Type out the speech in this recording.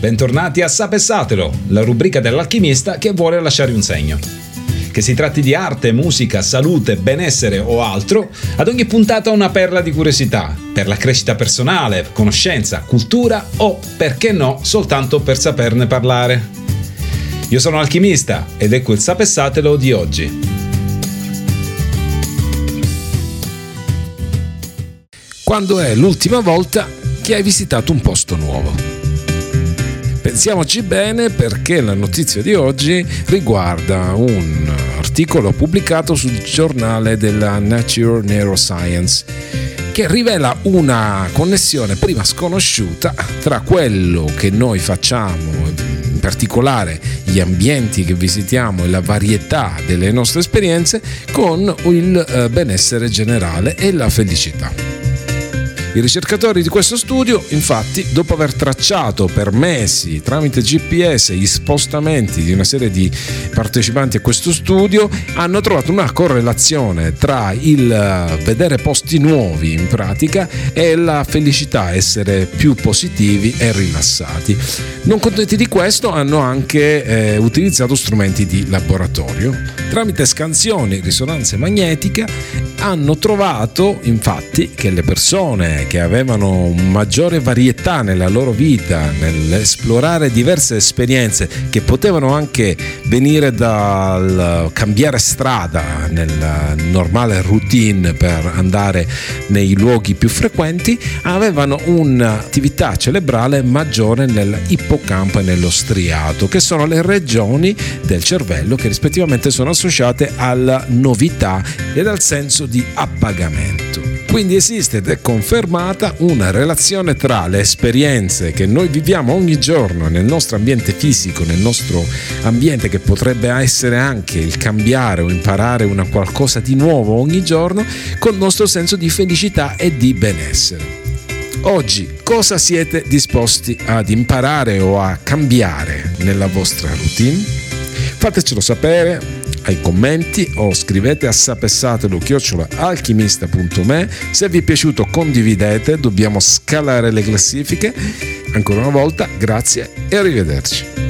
Bentornati a Sapessatelo, la rubrica dell'alchimista che vuole lasciare un segno. Che si tratti di arte, musica, salute, benessere o altro, ad ogni puntata una perla di curiosità, per la crescita personale, conoscenza, cultura o, perché no, soltanto per saperne parlare. Io sono Alchimista ed ecco il Sapessatelo di oggi. Quando è l'ultima volta che hai visitato un posto nuovo? Pensiamoci bene perché la notizia di oggi riguarda un articolo pubblicato sul giornale della Nature Neuroscience che rivela una connessione prima sconosciuta tra quello che noi facciamo, in particolare gli ambienti che visitiamo e la varietà delle nostre esperienze, con il eh, benessere generale e la felicità. I ricercatori di questo studio, infatti, dopo aver tracciato per mesi tramite GPS gli spostamenti di una serie di partecipanti a questo studio, hanno trovato una correlazione tra il eh, vedere posti nuovi in pratica e la felicità, essere più positivi e rilassati. Non contenti di questo, hanno anche eh, utilizzato strumenti di laboratorio. Tramite scansioni, risonanze magnetiche, hanno trovato infatti che le persone che avevano maggiore varietà nella loro vita, nell'esplorare diverse esperienze che potevano anche venire dal cambiare strada nella normale routine per andare nei luoghi più frequenti, avevano un'attività cerebrale maggiore nell'ippocampo e nello striato, che sono le regioni del cervello che rispettivamente sono associate alla novità ed al senso di appagamento. Quindi esiste ed è confermata una relazione tra le esperienze che noi viviamo ogni giorno nel nostro ambiente fisico, nel nostro ambiente che potrebbe essere anche il cambiare o imparare una qualcosa di nuovo ogni giorno, col nostro senso di felicità e di benessere. Oggi cosa siete disposti ad imparare o a cambiare nella vostra routine? Fatecelo sapere ai commenti o scrivete a sapessatelo alchimista.me. Se vi è piaciuto condividete, dobbiamo scalare le classifiche. Ancora una volta grazie e arrivederci.